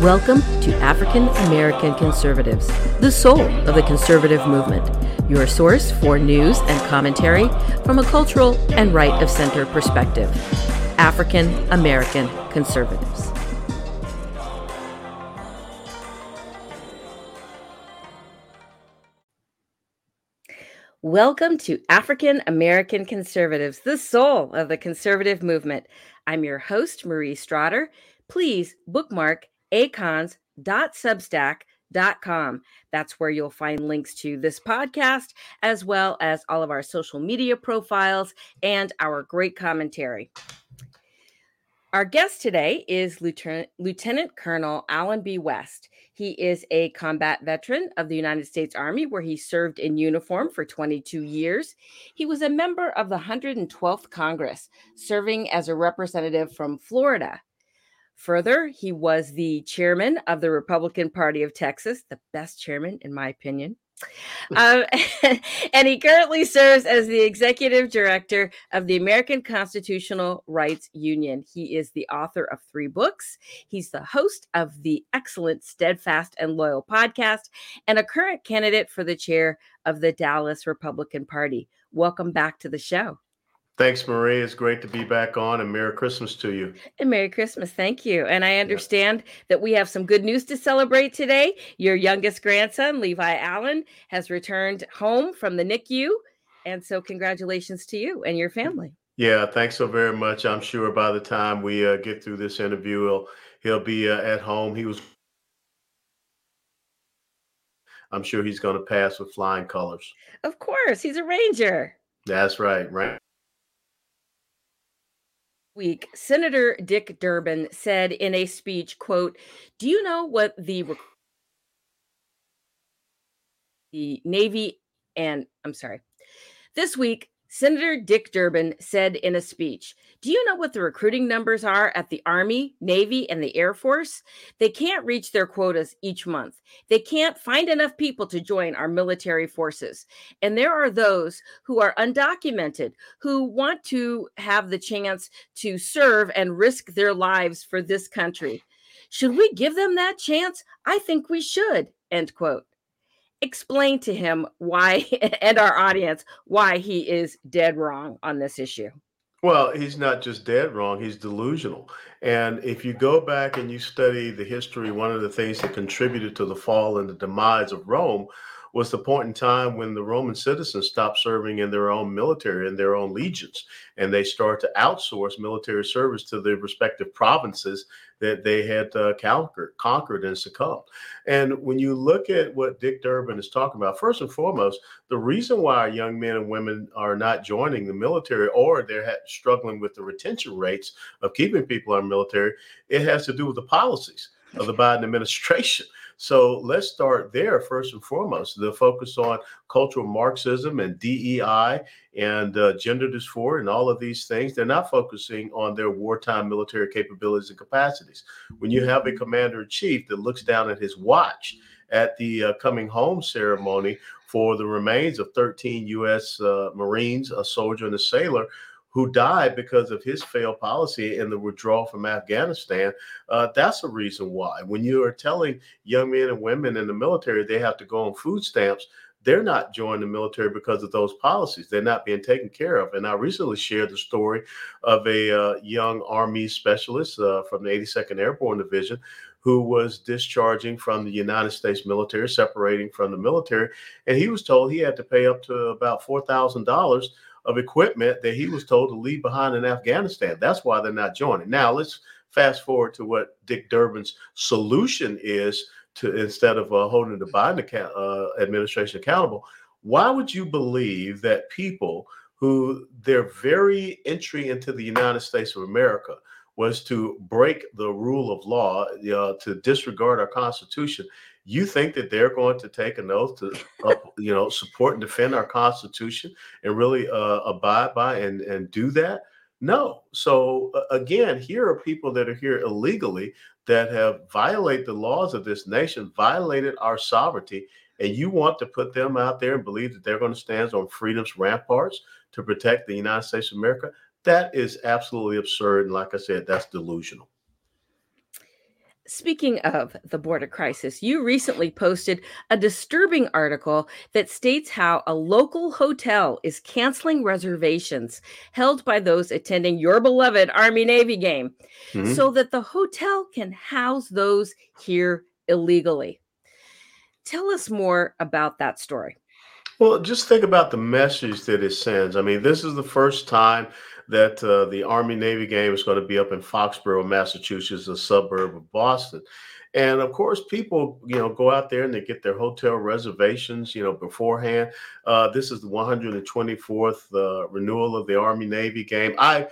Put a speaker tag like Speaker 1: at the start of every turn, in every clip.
Speaker 1: Welcome to African American Conservatives, the soul of the conservative movement, your source for news and commentary from a cultural and right of center perspective. African American Conservatives. Welcome to African American Conservatives, the soul of the conservative movement. I'm your host, Marie Stroughter. Please bookmark acons.substack.com. That's where you'll find links to this podcast, as well as all of our social media profiles and our great commentary. Our guest today is Lieutenant, Lieutenant Colonel Allen B. West. He is a combat veteran of the United States Army, where he served in uniform for 22 years. He was a member of the 112th Congress, serving as a representative from Florida. Further, he was the chairman of the Republican Party of Texas, the best chairman, in my opinion. Um, and he currently serves as the executive director of the American Constitutional Rights Union. He is the author of three books. He's the host of the excellent Steadfast and Loyal podcast and a current candidate for the chair of the Dallas Republican Party. Welcome back to the show.
Speaker 2: Thanks, Marie. It's great to be back on, and Merry Christmas to you.
Speaker 1: And Merry Christmas. Thank you. And I understand yeah. that we have some good news to celebrate today. Your youngest grandson, Levi Allen, has returned home from the NICU. And so, congratulations to you and your family.
Speaker 2: Yeah, thanks so very much. I'm sure by the time we uh, get through this interview, he'll, he'll be uh, at home. He was I'm sure he's going to pass with flying colors.
Speaker 1: Of course, he's a ranger.
Speaker 2: That's right, right
Speaker 1: week senator dick durbin said in a speech quote do you know what the the navy and i'm sorry this week Senator Dick Durbin said in a speech, Do you know what the recruiting numbers are at the Army, Navy, and the Air Force? They can't reach their quotas each month. They can't find enough people to join our military forces. And there are those who are undocumented who want to have the chance to serve and risk their lives for this country. Should we give them that chance? I think we should. End quote explain to him why and our audience why he is dead wrong on this issue.
Speaker 2: Well, he's not just dead wrong, he's delusional. And if you go back and you study the history, one of the things that contributed to the fall and the demise of Rome was the point in time when the Roman citizens stopped serving in their own military and their own legions, and they started to outsource military service to the respective provinces that they had uh, conquered, conquered and succumbed. And when you look at what Dick Durbin is talking about, first and foremost, the reason why young men and women are not joining the military or they're ha- struggling with the retention rates of keeping people in the military, it has to do with the policies of the Biden administration. So let's start there first and foremost. The focus on cultural Marxism and DEI and uh, gender dysphoria and all of these things, they're not focusing on their wartime military capabilities and capacities. When you have a commander in chief that looks down at his watch at the uh, coming home ceremony for the remains of 13 U.S. Uh, Marines, a soldier, and a sailor who died because of his failed policy and the withdrawal from Afghanistan. Uh, that's a reason why. When you are telling young men and women in the military they have to go on food stamps, they're not joining the military because of those policies. They're not being taken care of. And I recently shared the story of a uh, young Army specialist uh, from the 82nd Airborne Division who was discharging from the United States military, separating from the military. And he was told he had to pay up to about $4,000 of equipment that he was told to leave behind in Afghanistan. That's why they're not joining. Now let's fast forward to what Dick Durbin's solution is to instead of uh, holding the Biden account, uh, administration accountable. Why would you believe that people who their very entry into the United States of America was to break the rule of law, uh, to disregard our Constitution, you think that they're going to take an oath to, uh, you know, support and defend our Constitution and really uh, abide by and and do that? No. So uh, again, here are people that are here illegally that have violated the laws of this nation, violated our sovereignty, and you want to put them out there and believe that they're going to stand on freedom's ramparts to protect the United States of America? That is absolutely absurd. And like I said, that's delusional.
Speaker 1: Speaking of the border crisis, you recently posted a disturbing article that states how a local hotel is canceling reservations held by those attending your beloved Army Navy game mm-hmm. so that the hotel can house those here illegally. Tell us more about that story.
Speaker 2: Well, just think about the message that it sends. I mean, this is the first time that uh, the Army Navy game is going to be up in Foxborough, Massachusetts, a suburb of Boston. And of course, people, you know, go out there and they get their hotel reservations, you know, beforehand. Uh, this is the 124th uh, renewal of the Army Navy game. I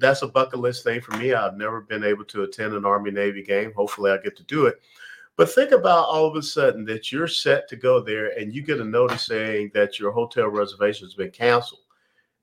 Speaker 2: that's a bucket list thing for me. I've never been able to attend an Army Navy game. Hopefully, I get to do it. But think about all of a sudden that you're set to go there and you get a notice saying that your hotel reservation has been canceled.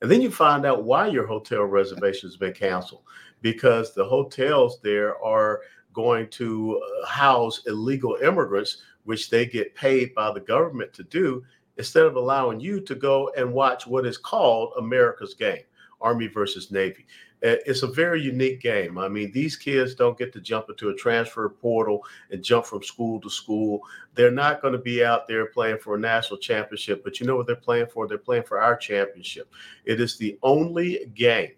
Speaker 2: And then you find out why your hotel reservation has been canceled because the hotels there are going to uh, house illegal immigrants, which they get paid by the government to do, instead of allowing you to go and watch what is called America's Game, Army versus Navy. Uh, it's a very unique game. I mean, these kids don't get to jump into a transfer portal and jump from school to school. They're not going to be out there playing for a national championship, but you know what they're playing for? They're playing for our championship. It is the only game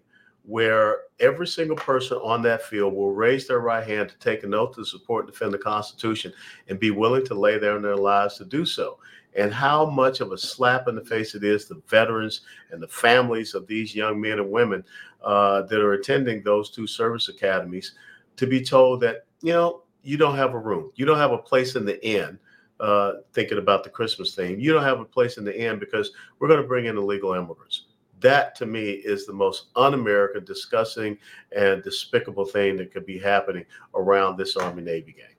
Speaker 2: where every single person on that field will raise their right hand to take an oath to support and defend the Constitution and be willing to lay down their lives to do so and how much of a slap in the face it is to veterans and the families of these young men and women uh, that are attending those two service academies to be told that, you know, you don't have a room, you don't have a place in the inn. Uh, thinking about the Christmas theme, you don't have a place in the inn because we're going to bring in illegal immigrants. That to me is the most un American, disgusting, and despicable thing that could be happening around this Army Navy game.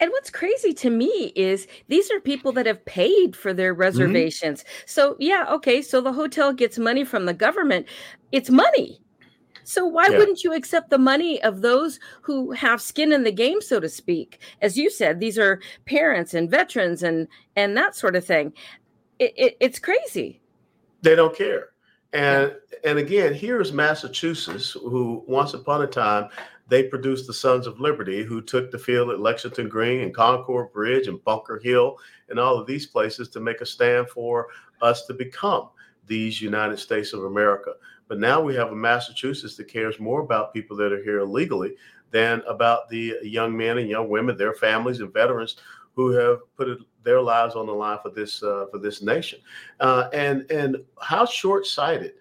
Speaker 1: And what's crazy to me is these are people that have paid for their mm-hmm. reservations. Mm-hmm. So, yeah, okay, so the hotel gets money from the government. It's money. So why yeah. wouldn't you accept the money of those who have skin in the game, so to speak? As you said, these are parents and veterans and and that sort of thing. It, it, it's crazy.
Speaker 2: They don't care. And and again, here's Massachusetts, who once upon a time they produced the Sons of Liberty, who took the field at Lexington Green and Concord Bridge and Bunker Hill and all of these places to make a stand for us to become these United States of America. But now we have a Massachusetts that cares more about people that are here illegally than about the young men and young women, their families and veterans who have put their lives on the line for this uh, for this nation. Uh, and and how short sighted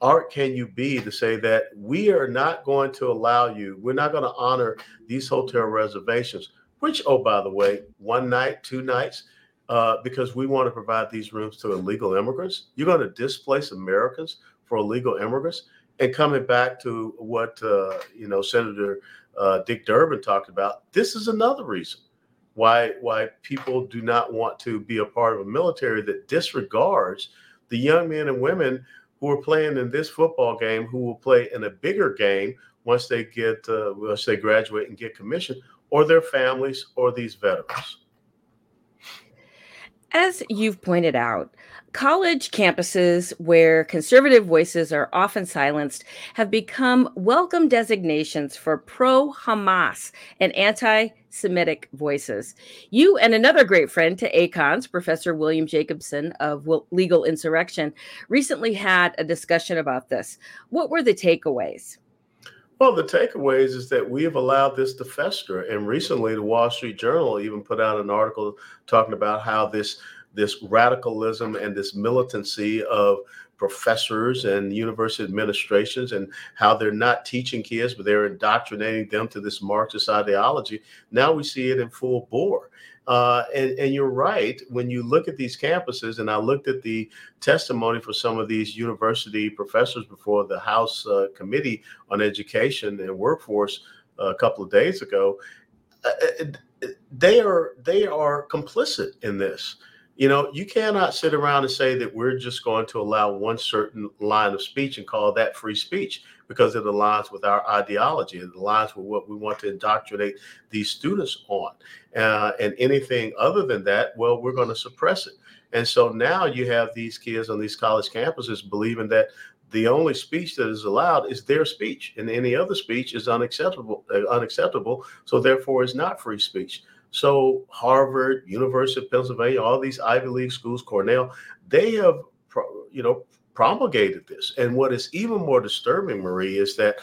Speaker 2: art can you be to say that we are not going to allow you, we're not going to honor these hotel reservations, which, oh, by the way, one night, two nights, uh, because we want to provide these rooms to illegal immigrants. You're going to displace Americans for illegal immigrants. And coming back to what uh, you know, Senator uh, Dick Durbin talked about, this is another reason why why people do not want to be a part of a military that disregards the young men and women who are playing in this football game who will play in a bigger game once they get uh, once they graduate and get commissioned, or their families or these veterans.
Speaker 1: As you've pointed out, college campuses where conservative voices are often silenced have become welcome designations for pro Hamas and anti Semitic voices. You and another great friend to ACONS, Professor William Jacobson of Legal Insurrection, recently had a discussion about this. What were the takeaways?
Speaker 2: Well, the takeaways is that we have allowed this to fester. And recently, the Wall Street Journal even put out an article talking about how this this radicalism and this militancy of professors and university administrations and how they're not teaching kids, but they're indoctrinating them to this Marxist ideology. Now we see it in full bore. Uh, and, and you're right. When you look at these campuses, and I looked at the testimony for some of these university professors before the House uh, Committee on Education and Workforce uh, a couple of days ago, uh, they are they are complicit in this. You know, you cannot sit around and say that we're just going to allow one certain line of speech and call that free speech because it aligns with our ideology. It aligns with what we want to indoctrinate these students on. Uh, and anything other than that, well, we're going to suppress it. And so now you have these kids on these college campuses believing that the only speech that is allowed is their speech, and any other speech is unacceptable. Uh, unacceptable. So therefore, it's not free speech. So Harvard, University of Pennsylvania, all these Ivy League schools, Cornell, they have, you know, promulgated this. And what is even more disturbing, Marie, is that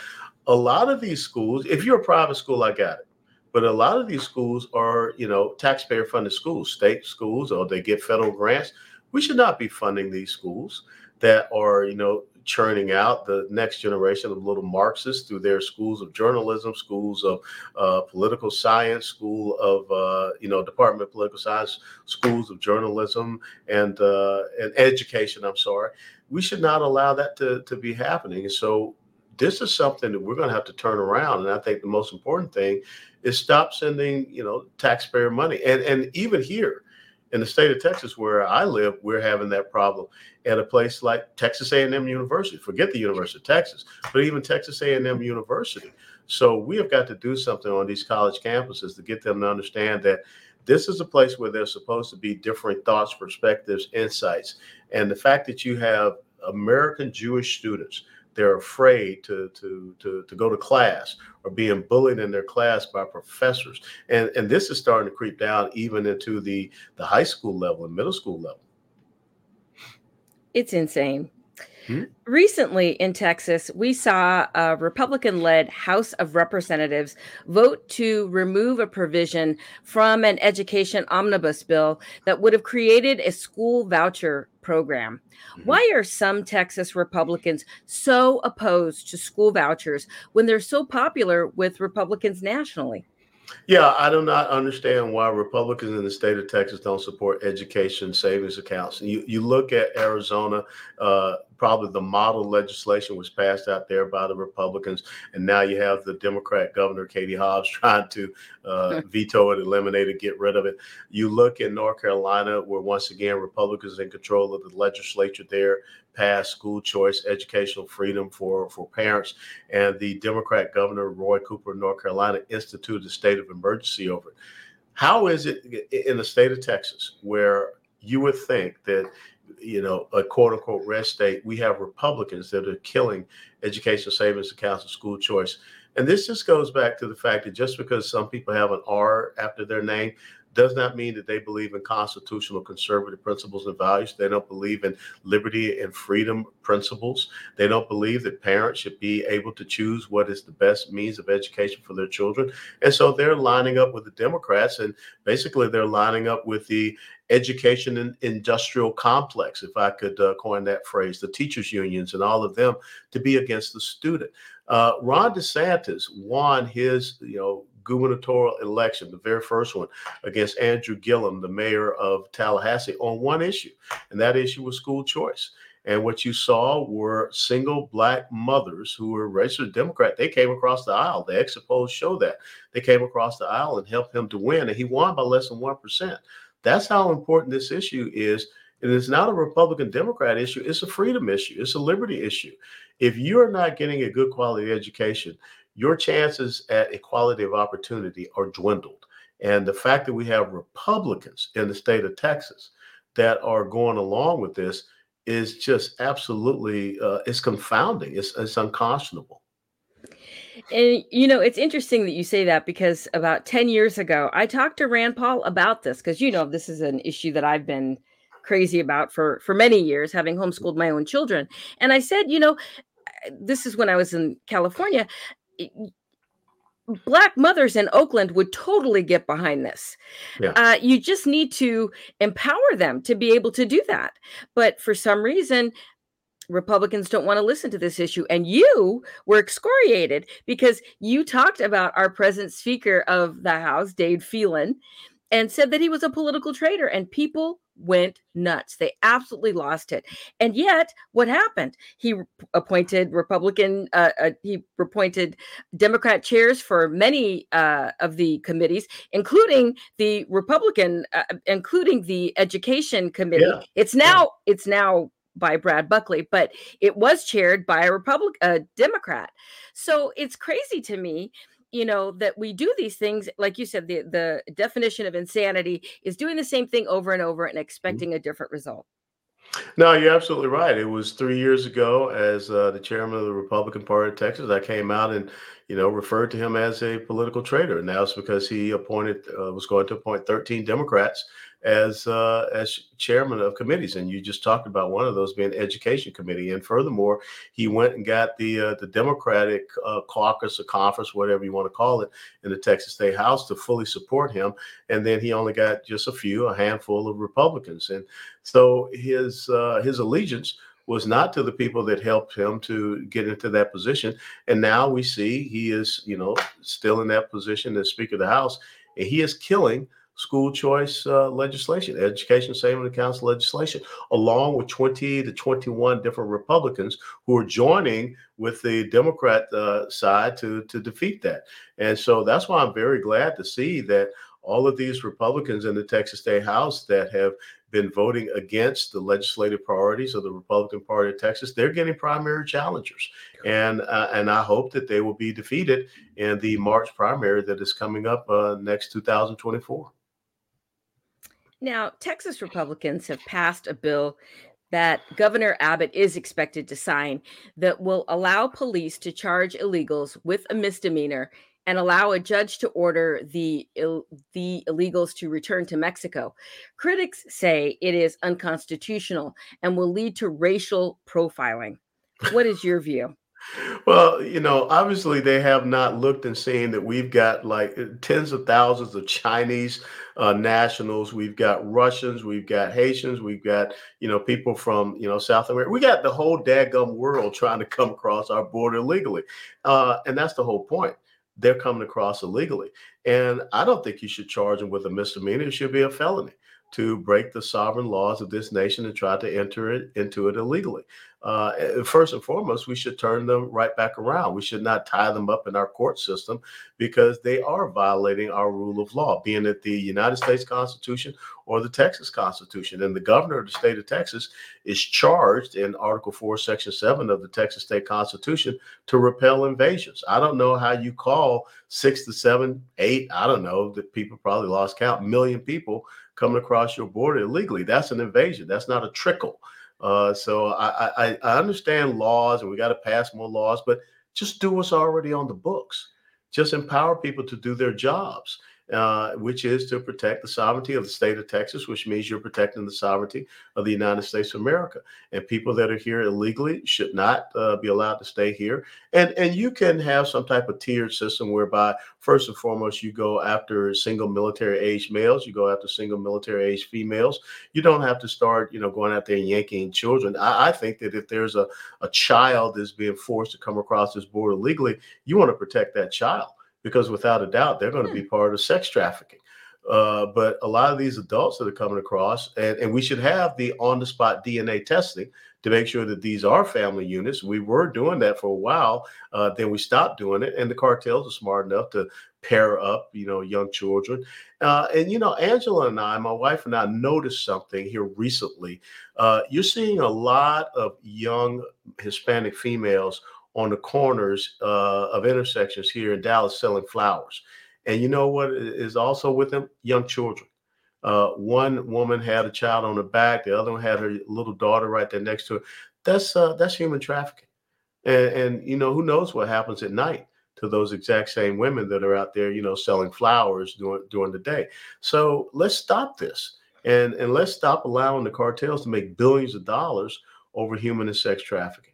Speaker 2: a lot of these schools, if you're a private school, I got it. But a lot of these schools are, you know, taxpayer funded schools, state schools, or they get federal grants. We should not be funding these schools that are, you know, churning out the next generation of little Marxists through their schools of journalism, schools of uh, political science, school of uh, you know Department of Political Science, schools of journalism and uh, and education. I'm sorry, we should not allow that to to be happening. So this is something that we're going to have to turn around. And I think the most important thing is stop sending you know taxpayer money. And and even here in the state of Texas where I live, we're having that problem at a place like Texas A&M University. Forget the University of Texas, but even Texas A&M University. So we have got to do something on these college campuses to get them to understand that this is a place where there's supposed to be different thoughts, perspectives, insights. And the fact that you have American Jewish students they're afraid to, to, to, to go to class or being bullied in their class by professors. And, and this is starting to creep down even into the, the high school level and middle school level.
Speaker 1: It's insane. Hmm? Recently in Texas, we saw a Republican led House of Representatives vote to remove a provision from an education omnibus bill that would have created a school voucher program. Mm-hmm. Why are some Texas Republicans so opposed to school vouchers when they're so popular with Republicans nationally?
Speaker 2: Yeah, I do not understand why Republicans in the state of Texas don't support education savings accounts. You you look at Arizona, uh, probably the model legislation was passed out there by the Republicans, and now you have the Democrat governor Katie Hobbs trying to uh, veto it, eliminate it, get rid of it. You look in North Carolina, where once again Republicans in control of the legislature there passed school choice, educational freedom for for parents, and the Democrat governor Roy Cooper of North Carolina instituted a state of emergency over it. How is it in the state of Texas where you would think that you know, a quote unquote red state, we have Republicans that are killing education savings accounts and school choice. And this just goes back to the fact that just because some people have an R after their name does not mean that they believe in constitutional conservative principles and values. They don't believe in liberty and freedom principles. They don't believe that parents should be able to choose what is the best means of education for their children. And so they're lining up with the Democrats and basically they're lining up with the education and industrial complex, if I could uh, coin that phrase, the teachers' unions and all of them to be against the student. Uh, Ron DeSantis won his, you know, gubernatorial election, the very first one, against Andrew Gillum, the mayor of Tallahassee, on one issue, and that issue was school choice. And what you saw were single black mothers who were registered Democrat. They came across the aisle. The exit polls show that. They came across the aisle and helped him to win, and he won by less than 1%. That's how important this issue is. And it's not a Republican Democrat issue, it's a freedom issue, it's a liberty issue. If you're not getting a good quality education, your chances at equality of opportunity are dwindled. And the fact that we have Republicans in the state of Texas that are going along with this is just absolutely uh, it's confounding. It's, it's unconscionable.
Speaker 1: And you know, it's interesting that you say that because about 10 years ago, I talked to Rand Paul about this because you know this is an issue that I've been crazy about for for many years having homeschooled my own children. And I said, you know, this is when I was in California, black mothers in Oakland would totally get behind this. Yeah. Uh, you just need to empower them to be able to do that. But for some reason, Republicans don't want to listen to this issue. And you were excoriated because you talked about our present Speaker of the House, Dade Phelan, and said that he was a political traitor. And people went nuts. They absolutely lost it. And yet, what happened? He appointed Republican, uh, uh, he appointed Democrat chairs for many uh, of the committees, including the Republican, uh, including the Education Committee. Yeah. It's now, yeah. it's now by Brad Buckley, but it was chaired by a Republican, a Democrat. So it's crazy to me you know that we do these things like you said the the definition of insanity is doing the same thing over and over and mm-hmm. expecting a different result
Speaker 2: No, you're absolutely right. It was three years ago, as uh, the chairman of the Republican Party of Texas, I came out and, you know, referred to him as a political traitor. And that's because he appointed, uh, was going to appoint 13 Democrats as uh, as chairman of committees, and you just talked about one of those being education committee. And furthermore, he went and got the uh, the Democratic uh, caucus or conference, whatever you want to call it, in the Texas State House to fully support him. And then he only got just a few, a handful of Republicans, and so his uh, his allegiance was not to the people that helped him to get into that position. And now we see he is, you know, still in that position as Speaker of the House, and he is killing school choice uh, legislation, education saving accounts legislation, along with 20 to 21 different Republicans who are joining with the Democrat uh, side to, to defeat that. And so that's why I'm very glad to see that all of these Republicans in the Texas State House that have been voting against the legislative priorities of the Republican Party of Texas, they're getting primary challengers, and uh, and I hope that they will be defeated in the March primary that is coming up uh, next 2024.
Speaker 1: Now, Texas Republicans have passed a bill that Governor Abbott is expected to sign that will allow police to charge illegals with a misdemeanor and allow a judge to order the the illegals to return to Mexico. Critics say it is unconstitutional and will lead to racial profiling. What is your view?
Speaker 2: Well, you know, obviously they have not looked and seen that we've got like tens of thousands of Chinese uh, nationals. We've got Russians, we've got Haitians, we've got you know people from you know South America. We got the whole daggum world trying to come across our border illegally, uh, and that's the whole point. They're coming across illegally, and I don't think you should charge them with a misdemeanor. It should be a felony to break the sovereign laws of this nation and try to enter it into it illegally. Uh, first and foremost, we should turn them right back around. We should not tie them up in our court system because they are violating our rule of law, being it the United States Constitution or the Texas Constitution. And the governor of the state of Texas is charged in Article 4, Section 7 of the Texas State Constitution to repel invasions. I don't know how you call six to seven, eight, I don't know, that people probably lost count, million people coming across your border illegally. That's an invasion. That's not a trickle. Uh, so I, I, I understand laws and we got to pass more laws, but just do what's already on the books. Just empower people to do their jobs uh, which is to protect the sovereignty of the state of Texas, which means you're protecting the sovereignty of the United States of America. And people that are here illegally should not uh, be allowed to stay here. And and you can have some type of tiered system whereby first and foremost you go after single military age males, you go after single military age females. You don't have to start, you know, going out there and yanking children. I, I think that if there's a, a child that's being forced to come across this border legally, you want to protect that child because without a doubt they're going to be hmm. part of sex trafficking. Uh, but a lot of these adults that are coming across, and, and we should have the on the spot DNA testing to make sure that these are family units. We were doing that for a while, uh, then we stopped doing it, and the cartels are smart enough to pair up, you know, young children. Uh, and you know, Angela and I, my wife and I, noticed something here recently. Uh, you're seeing a lot of young Hispanic females on the corners uh, of intersections here in Dallas selling flowers. And you know what is also with them? Young children. Uh, one woman had a child on her back, the other one had her little daughter right there next to her. That's uh, that's human trafficking. And, and you know who knows what happens at night to those exact same women that are out there, you know, selling flowers during during the day. So let's stop this, and and let's stop allowing the cartels to make billions of dollars over human and sex trafficking.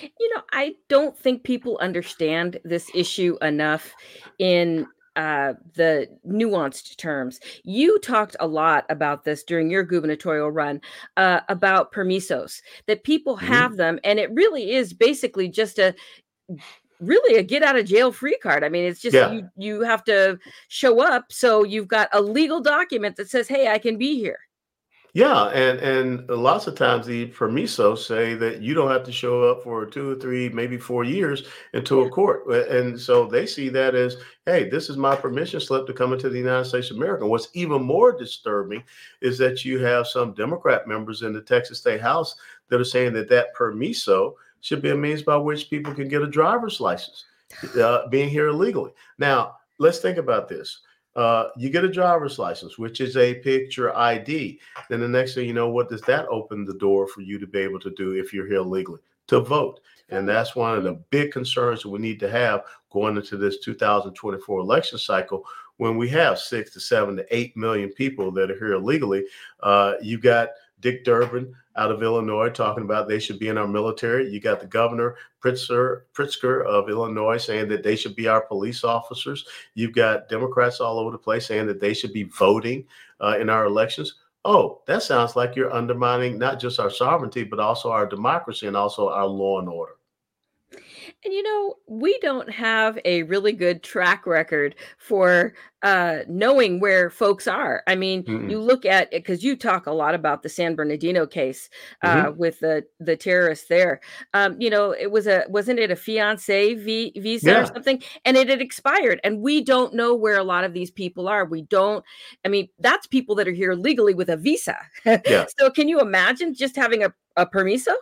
Speaker 1: You know, I don't think people understand this issue enough in uh, the nuanced terms. You talked a lot about this during your gubernatorial run uh, about permisos, that people mm-hmm. have them, and it really is basically just a really a get out of jail free card. I mean, it's just yeah. you you have to show up, so you've got a legal document that says, "Hey, I can be here."
Speaker 2: Yeah, and and lots of times the permisos say that you don't have to show up for two or three, maybe four years into a court, and so they see that as, hey, this is my permission slip to come into the United States of America. What's even more disturbing is that you have some Democrat members in the Texas State House that are saying that that permiso should be a means by which people can get a driver's license, uh, being here illegally. Now, let's think about this Uh, you get a driver's license, which is a picture ID. Then the next thing you know, what does that open the door for you to be able to do if you're here legally? To vote. And that's one of the big concerns that we need to have going into this 2024 election cycle when we have six to seven to eight million people that are here illegally. Uh, you got Dick Durbin out of Illinois talking about they should be in our military. You got the governor Pritzker, Pritzker of Illinois saying that they should be our police officers. You've got Democrats all over the place saying that they should be voting uh, in our elections. Oh, that sounds like you're undermining not just our sovereignty, but also our democracy and also our law and order.
Speaker 1: And you know, we don't have a really good track record for uh, knowing where folks are. I mean, mm you look at it because you talk a lot about the San Bernardino case uh, mm-hmm. with the the terrorists there. Um, you know, it was a wasn't it a fiance v- visa yeah. or something, and it had expired, and we don't know where a lot of these people are. We don't. I mean, that's people that are here legally with a visa. Yeah. so, can you imagine just having a a permiso?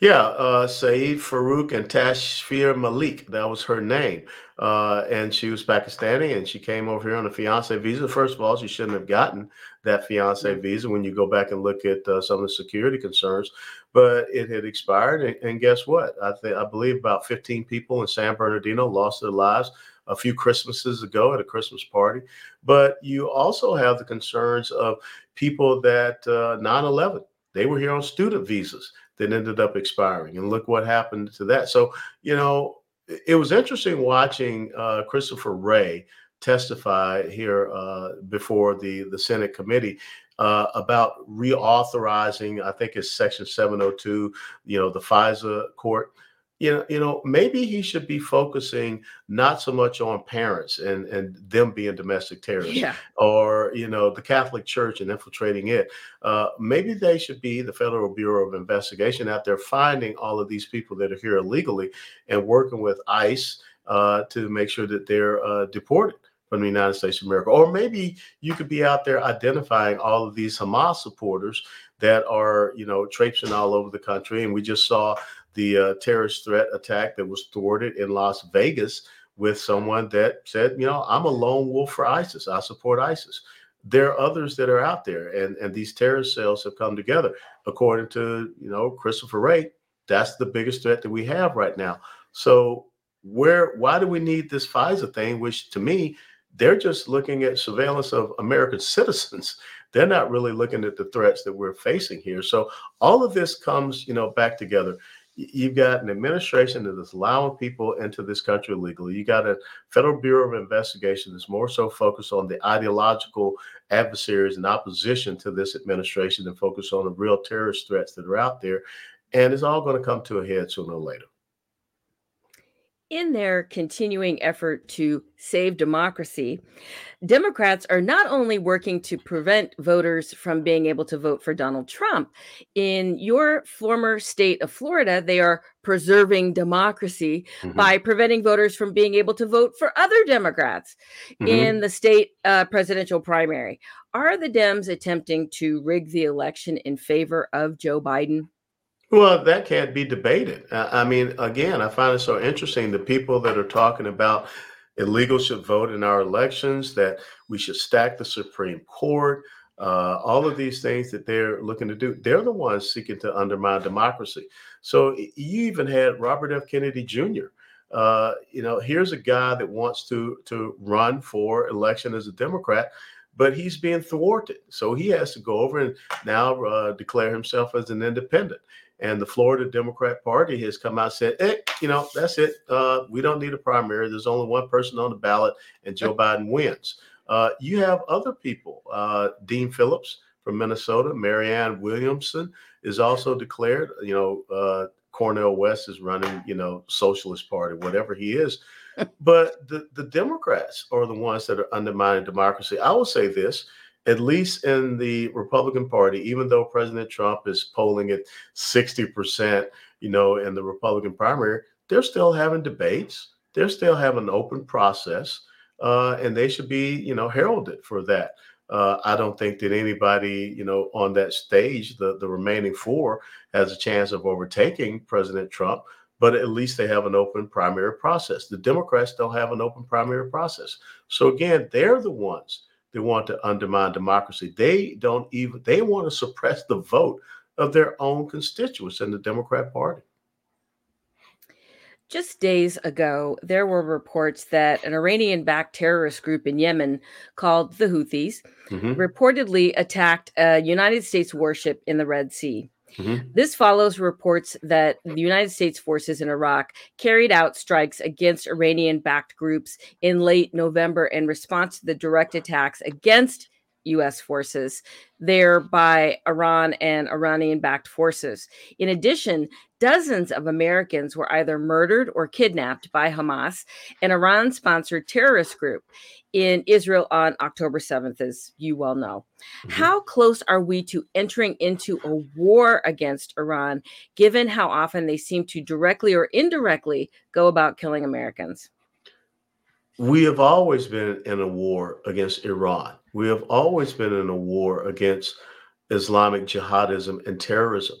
Speaker 2: Yeah, uh, Saeed Farook and Tashfeen Malik. That was her name. Uh, and she was Pakistani and she came over here on a fiance visa. First of all, she shouldn't have gotten that fiance mm-hmm. visa when you go back and look at uh, some of the security concerns, but it had expired. And, and guess what? I, th- I believe about 15 people in San Bernardino lost their lives a few Christmases ago at a Christmas party. But you also have the concerns of people that 9 uh, 11, they were here on student visas that ended up expiring. And look what happened to that. So, you know, it was interesting watching uh, Christopher Wray testify here uh, before the, the Senate committee uh, about reauthorizing, I think it's Section 702, you know, the FISA court you know, you know, maybe he should be focusing not so much on parents and and them being domestic terrorists, yeah. or you know, the Catholic Church and infiltrating it. Uh, maybe they should be the Federal Bureau of Investigation out there finding all of these people that are here illegally and working with ICE uh, to make sure that they're uh, deported from the United States of America. Or maybe you could be out there identifying all of these Hamas supporters that are, you know, traipsing all over the country. And we just saw the uh, terrorist threat attack that was thwarted in Las Vegas with someone that said, you know, I'm a lone wolf for ISIS. I support ISIS. There are others that are out there, and, and these terrorist cells have come together. According to, you know, Christopher Wray, that's the biggest threat that we have right now. So where why do we need this FISA thing, which to me, they're just looking at surveillance of American citizens. They're not really looking at the threats that we're facing here. So all of this comes, you know, back together you've got an administration that is allowing people into this country illegally. You got a Federal Bureau of Investigation that's more so focused on the ideological adversaries and opposition to this administration and focus on the real terrorist threats that are out there. And it's all going to come to a head sooner or later
Speaker 1: in their continuing effort to save democracy, Democrats are not only working to prevent voters from being able to vote for Donald Trump, in your former state of Florida, they are preserving democracy mm-hmm. by preventing voters from being able to vote for other Democrats mm-hmm. in the state uh, presidential primary. Are the Dems attempting to rig the election in favor of Joe Biden?
Speaker 2: Well, that can't be debated. I mean, again, I find it so interesting the people that are talking about illegals should vote in our elections, that we should stack the Supreme Court, uh, all of these things that they're looking to do, they're the ones seeking to undermine democracy. So you even had Robert F. Kennedy Jr. Uh, you know, here's a guy that wants to to run for election as a Democrat, but he's being thwarted. So he has to go over and now uh, declare himself as an independent. And the Florida Democrat Party has come out and said, hey, you know, that's it. Uh, we don't need a primary. There's only one person on the ballot, and Joe Biden wins. Uh, you have other people. Uh, Dean Phillips from Minnesota, Marianne Williamson is also declared. You know, uh, Cornel West is running, you know, Socialist Party, whatever he is. but the, the Democrats are the ones that are undermining democracy. I will say this at least in the Republican Party, even though President Trump is polling at 60%, you know, in the Republican primary, they're still having debates. They're still having an open process, uh, and they should be, you know, heralded for that. Uh, I don't think that anybody, you know, on that stage, the, the remaining four, has a chance of overtaking President Trump. but at least they have an open primary process. The Democrats don't have an open primary process. So again, they're the ones that want to undermine democracy. They don't even they want to suppress the vote of their own constituents in the Democrat Party.
Speaker 1: Just days ago, there were reports that an Iranian backed terrorist group in Yemen called the Houthis mm-hmm. reportedly attacked a United States warship in the Red Sea. Mm-hmm. This follows reports that the United States forces in Iraq carried out strikes against Iranian backed groups in late November in response to the direct attacks against U.S. forces there by Iran and Iranian backed forces. In addition, dozens of Americans were either murdered or kidnapped by Hamas, an Iran sponsored terrorist group in Israel on October 7th, as you well know. Mm-hmm. How close are we to entering into a war against Iran, given how often they seem to directly or indirectly go about killing Americans?
Speaker 2: We have always been in a war against Iran. We have always been in a war against Islamic jihadism and terrorism.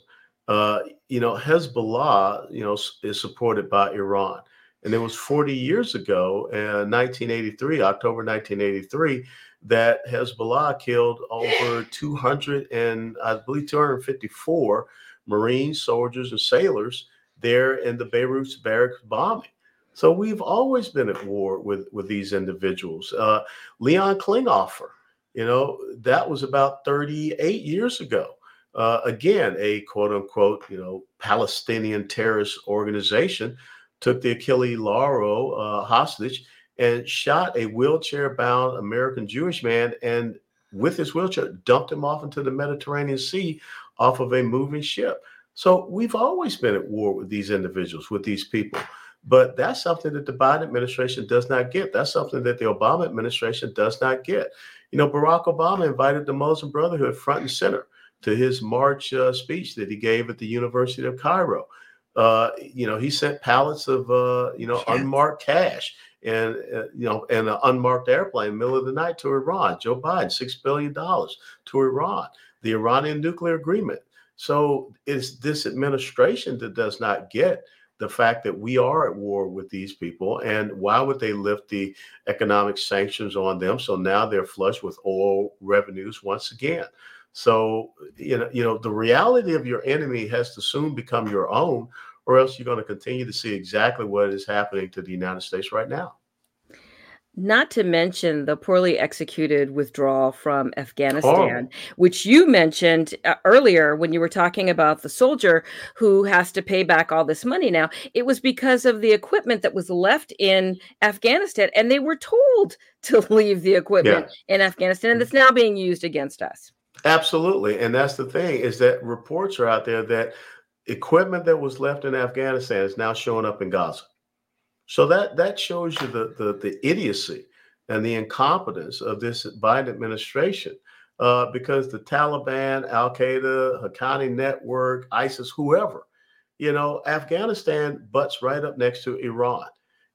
Speaker 2: Uh, you know, Hezbollah, you know, is supported by Iran. And it was 40 years ago, in 1983, October 1983, that Hezbollah killed over 200 and I believe 254 Marines, soldiers, and sailors there in the Beirut barracks bombing. So we've always been at war with with these individuals. Uh, Leon Klinghoffer, you know, that was about 38 years ago. Uh, again, a quote unquote, you know, Palestinian terrorist organization took the Achille Lauro uh, hostage and shot a wheelchair bound American Jewish man and with his wheelchair dumped him off into the Mediterranean Sea off of a moving ship. So we've always been at war with these individuals, with these people. But that's something that the Biden administration does not get. That's something that the Obama administration does not get. You know, Barack Obama invited the Muslim Brotherhood front and center to his March uh, speech that he gave at the University of Cairo. Uh, you know, he sent pallets of uh, you know unmarked cash and uh, you know and an unmarked airplane middle of the night to Iran. Joe Biden six billion dollars to Iran. The Iranian nuclear agreement. So it's this administration that does not get the fact that we are at war with these people and why would they lift the economic sanctions on them so now they're flush with oil revenues once again so you know you know the reality of your enemy has to soon become your own or else you're going to continue to see exactly what is happening to the united states right now
Speaker 1: not to mention the poorly executed withdrawal from Afghanistan, oh. which you mentioned uh, earlier when you were talking about the soldier who has to pay back all this money now. It was because of the equipment that was left in Afghanistan, and they were told to leave the equipment yeah. in Afghanistan, and it's now being used against us.
Speaker 2: Absolutely. And that's the thing is that reports are out there that equipment that was left in Afghanistan is now showing up in Gaza. So that that shows you the the, the idiocy and the incompetence of this Biden administration. Uh, because the Taliban, Al Qaeda, Haqqani Network, ISIS, whoever, you know, Afghanistan butts right up next to Iran.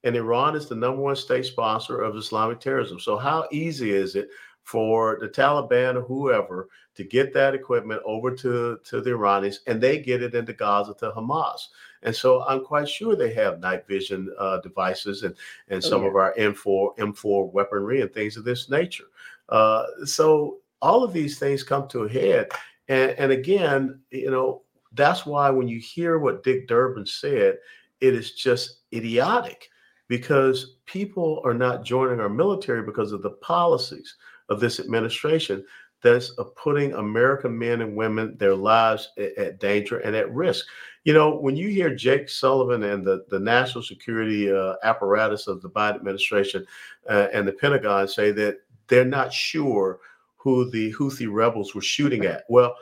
Speaker 2: And Iran is the number one state sponsor of Islamic terrorism. So, how easy is it for the Taliban or whoever to get that equipment over to, to the Iranians and they get it into Gaza to Hamas. And so I'm quite sure they have night vision uh, devices and, and oh, some oh, yeah. of our M4, M4 weaponry and things of this nature. Uh, so all of these things come to a head. And, and again, you know, that's why when you hear what Dick Durbin said, it is just idiotic because people are not joining our military because of the policies of this administration that's putting American men and women, their lives at, at, danger and at risk. You know, when you hear Jake Sullivan and the, the national security uh, apparatus of the Biden administration uh, and the Pentagon say that they're not sure who the Houthi rebels were shooting at. Well,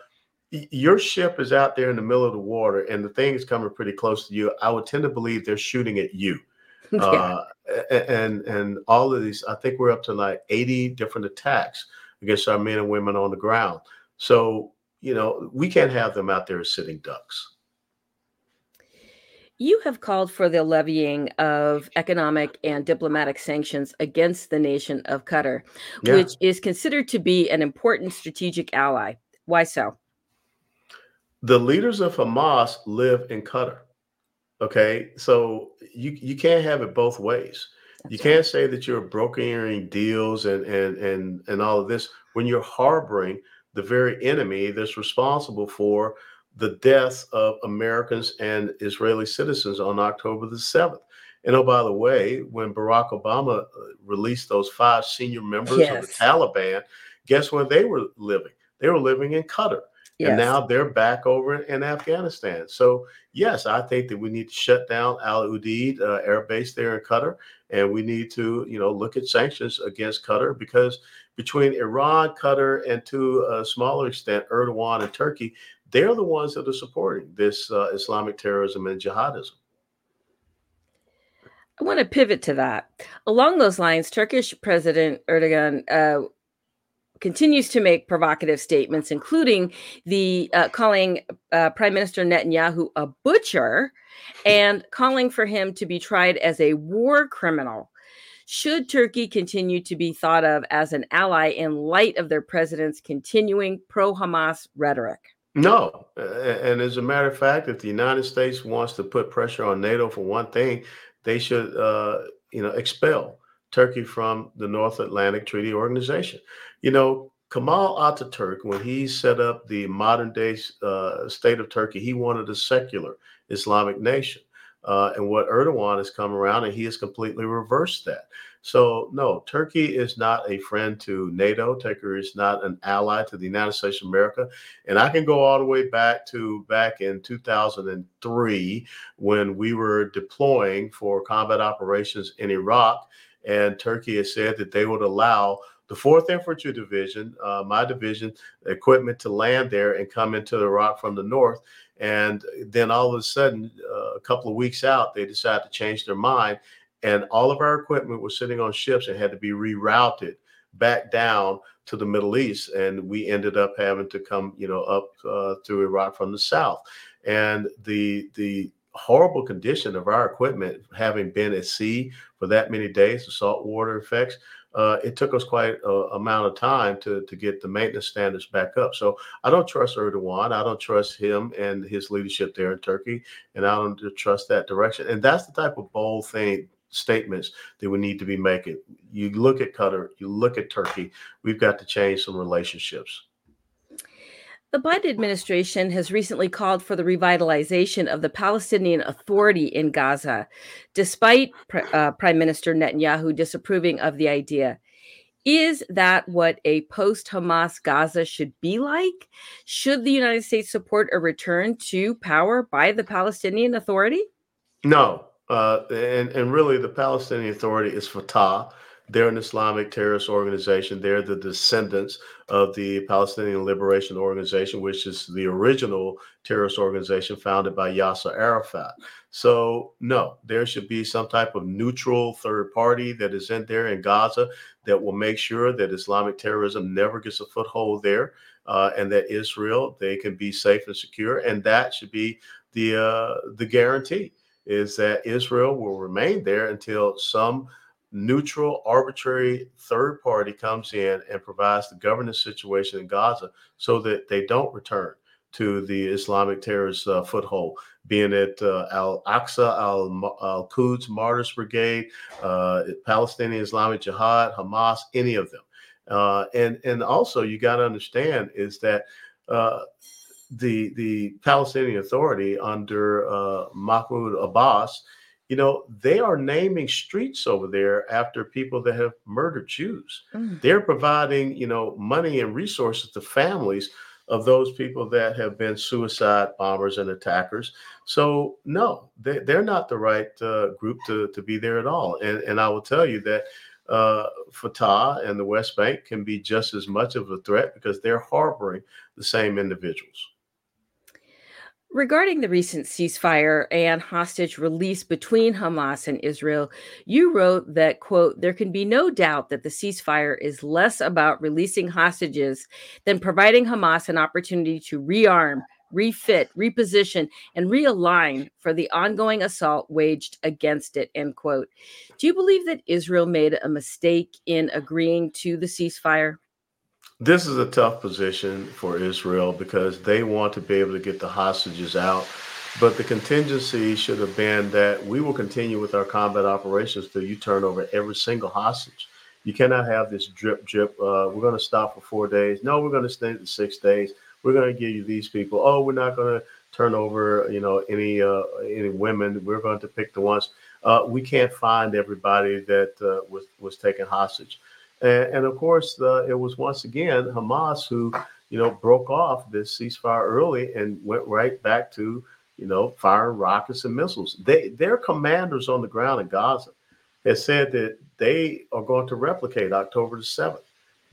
Speaker 2: your ship is out there in the middle of the water and the thing is coming pretty close to you. I would tend to believe they're shooting at you. Yeah. Uh, and and all of these, I think we're up to like 80 different attacks against our men and women on the ground. So, you know, we can't have them out there sitting ducks.
Speaker 1: You have called for the levying of economic and diplomatic sanctions against the nation of Qatar, yeah. which is considered to be an important strategic ally. Why so?
Speaker 2: The leaders of Hamas live in Qatar. Okay, so you you can't have it both ways.
Speaker 1: That's
Speaker 2: You can't say that you're brokering deals and and and and all of this when you're harboring the very enemy that's responsible for the deaths of Americans and Israeli citizens on October the 7th. And oh, by the way, when Barack Obama uh, released those five senior members of the Taliban, guess where they were living? They were living in Qatar. And now they're back over in Afghanistan. So, yes, I think that we need to shut down Al Udeid uh, air base there in Qatar and we need to you know look at sanctions against Qatar because between Iran, Qatar, and to a smaller extent Erdogan and Turkey, they're the ones that are supporting this uh, Islamic terrorism and jihadism.
Speaker 1: I want to pivot to that. Along those lines, Turkish President Erdogan uh, continues to make provocative statements, including the uh, calling uh, Prime Minister Netanyahu a butcher and calling for him to be tried as a war criminal. Should Turkey continue to be thought of as an ally in light of their president's continuing pro Hamas rhetoric?
Speaker 2: No, uh, and as a matter of fact, if the United States wants to put pressure on NATO for one thing, they should, uh, you know, expel Turkey from the North Atlantic Treaty Organization. You know, Kemal Ataturk, when he set up the modern day uh, state of Turkey, he wanted a secular Islamic nation. Uh, and what Erdogan has come around and he has completely reversed that. So, no, Turkey is not a friend to NATO. Turkey is not an ally to the United States of America. And I can go all the way back to back in 2003 when we were deploying for combat operations in Iraq. And Turkey has said that they would allow the 4th Infantry Division, uh, my division, equipment to land there and come into Iraq from the north. And then all of a sudden, uh, a couple of weeks out, they decided to change their mind. And all of our equipment was sitting on ships and had to be rerouted back down to the Middle East. And we ended up having to come, you know, up uh, through Iraq from the south. And the, the, horrible condition of our equipment having been at sea for that many days the saltwater effects uh, it took us quite a amount of time to to get the maintenance standards back up. So I don't trust Erdogan. I don't trust him and his leadership there in Turkey, and I don't trust that direction. And that's the type of bold thing statements that we need to be making. You look at Qatar, you look at Turkey. We've got to change some relationships.
Speaker 1: The Biden administration has recently called for the revitalization of the Palestinian Authority in Gaza, despite uh, Prime Minister Netanyahu disapproving of the idea. Is that what a post Hamas Gaza should be like? Should the United States support a return to power by the Palestinian Authority?
Speaker 2: No. Uh, and, and really, the Palestinian Authority is Fatah. They're an Islamic terrorist organization. They're the descendants of the Palestinian Liberation Organization, which is the original terrorist organization founded by Yasser Arafat. So, no, there should be some type of neutral third party that is in there in Gaza that will make sure that Islamic terrorism never gets a foothold there, uh, and that Israel they can be safe and secure. And that should be the uh, the guarantee is that Israel will remain there until some neutral, arbitrary third party comes in and provides the governance situation in Gaza so that they don't return to the Islamic terrorist uh, foothold, being it uh, Al Aqsa, Al, Al Quds Martyrs Brigade, uh, Palestinian Islamic Jihad, Hamas, any of them. Uh, and and also you got to understand is that uh, the the Palestinian Authority under uh, Mahmoud Abbas you know, they are naming streets over there after people that have murdered Jews. Mm. They're providing, you know, money and resources to families of those people that have been suicide bombers and attackers. So no, they, they're not the right uh, group to, to be there at all. And, and I will tell you that uh, Fatah and the West Bank can be just as much of a threat because they're harboring the same individuals.
Speaker 1: Regarding the recent ceasefire and hostage release between Hamas and Israel, you wrote that, quote, there can be no doubt that the ceasefire is less about releasing hostages than providing Hamas an opportunity to rearm, refit, reposition, and realign for the ongoing assault waged against it, end quote. Do you believe that Israel made a mistake in agreeing to the ceasefire?
Speaker 2: This is a tough position for Israel because they want to be able to get the hostages out But the contingency should have been that we will continue with our combat operations till you turn over every single hostage. You cannot have this drip drip. Uh, we're going to stop for four days. No, we're going to stay for six days. We're going to give you these people. Oh, we're not going to turn over, you know, any uh, any women. We're going to pick the ones. Uh, we can't find everybody that uh, was was taken hostage, and, and of course, it was once again Hamas who, you know, broke off this ceasefire early and went right back to, you know, firing rockets and missiles. They their commanders on the ground in Gaza has said that they are going to replicate October the seventh.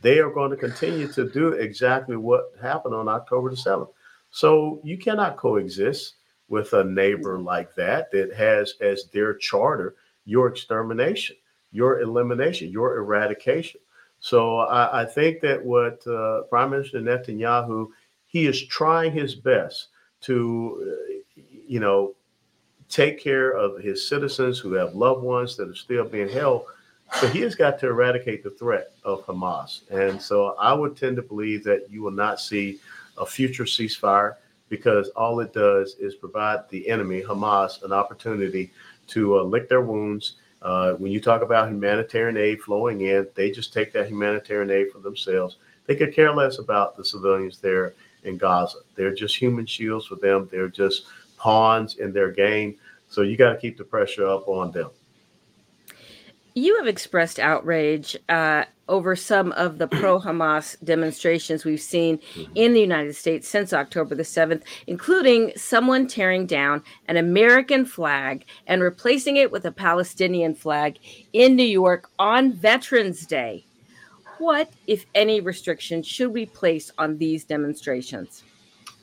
Speaker 2: They are going to continue to do exactly what happened on October the seventh. So you cannot coexist with a neighbor like that that has as their charter your extermination, your elimination, your eradication. So I, I think that what uh, Prime Minister Netanyahu he is trying his best to, uh, you know, take care of his citizens who have loved ones that are still being held. But he has got to eradicate the threat of Hamas. And so I would tend to believe that you will not see a future ceasefire because all it does is provide the enemy, Hamas, an opportunity to uh, lick their wounds. Uh, when you talk about humanitarian aid flowing in, they just take that humanitarian aid for themselves. They could care less about the civilians there in Gaza. They're just human shields for them. They're just pawns in their game. So you got to keep the pressure up on them.
Speaker 1: You have expressed outrage uh, over some of the pro Hamas demonstrations we've seen mm-hmm. in the United States since October the 7th, including someone tearing down an American flag and replacing it with a Palestinian flag in New York on Veterans Day. What, if any, restrictions should we place on these demonstrations?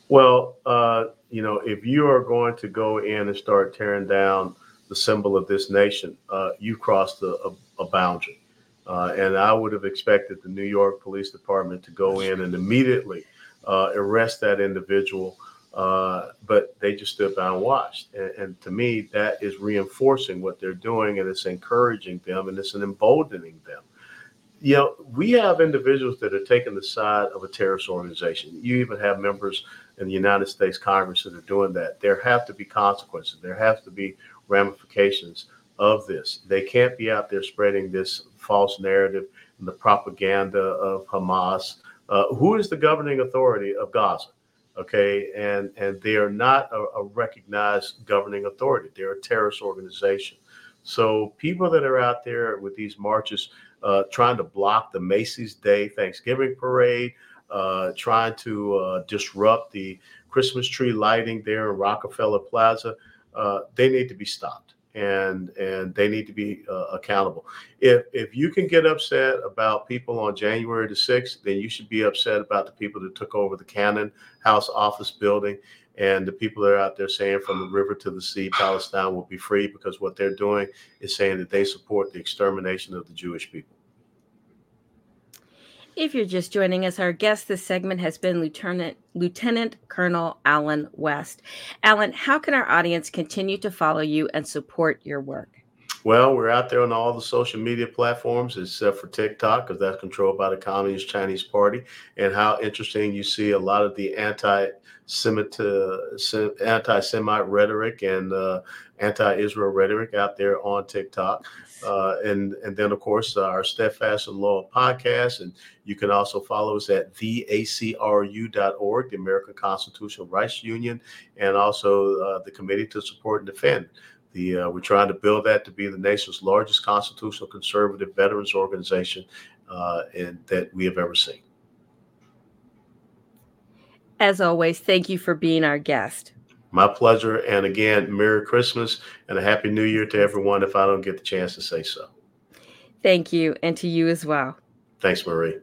Speaker 2: Well, uh, you know, if you are going to go in and start tearing down the symbol of this nation, uh, you crossed a, a, a boundary. Uh, and I would have expected the New York Police Department to go in and immediately uh, arrest that individual, uh, but they just stood by and watched. And, and, to me, that is reinforcing what they're doing, and it's encouraging them, and it's emboldening them. You know, we have individuals that are taking the side of a terrorist organization. You even have members in the United States Congress that are doing that. There have to be consequences. There have to be ramifications of this. They can't be out there spreading this false narrative and the propaganda of Hamas. Uh, who is the governing authority of Gaza? Okay, and and they are not a, a recognized governing authority. They're a terrorist organization. So people that are out there with these marches, uh, trying to block the Macy's Day Thanksgiving parade, uh, trying to uh, disrupt the Christmas tree lighting there in Rockefeller Plaza, uh, they need to be stopped and and they need to be uh, accountable. If if you can get upset about people on January the sixth, then you should be upset about the people that took over the Cannon House office building and the people that are out there saying from the river to the sea, Palestine will be free because what they're doing is saying that they support the extermination of the Jewish people.
Speaker 1: If you're just joining us, our guest this segment has been Lieutenant Lieutenant Colonel Allen West. Allen, how can our audience continue to follow you and support your work?
Speaker 2: Well, we're out there on all the social media platforms except for TikTok because that's controlled by the Communist Chinese Party. And how interesting you see a lot of the anti anti-Semite rhetoric and uh, anti-Israel rhetoric out there on TikTok. Uh, and and then of course uh, our steadfast and loyal podcast and you can also follow us at theacru.org the american constitutional rights union and also uh, the committee to support and defend the uh, we're trying to build that to be the nation's largest constitutional conservative veterans organization uh, and that we have ever seen
Speaker 1: as always thank you for being our guest
Speaker 2: my pleasure. And again, Merry Christmas and a Happy New Year to everyone if I don't get the chance to say so.
Speaker 1: Thank you. And to you as well.
Speaker 2: Thanks, Marie.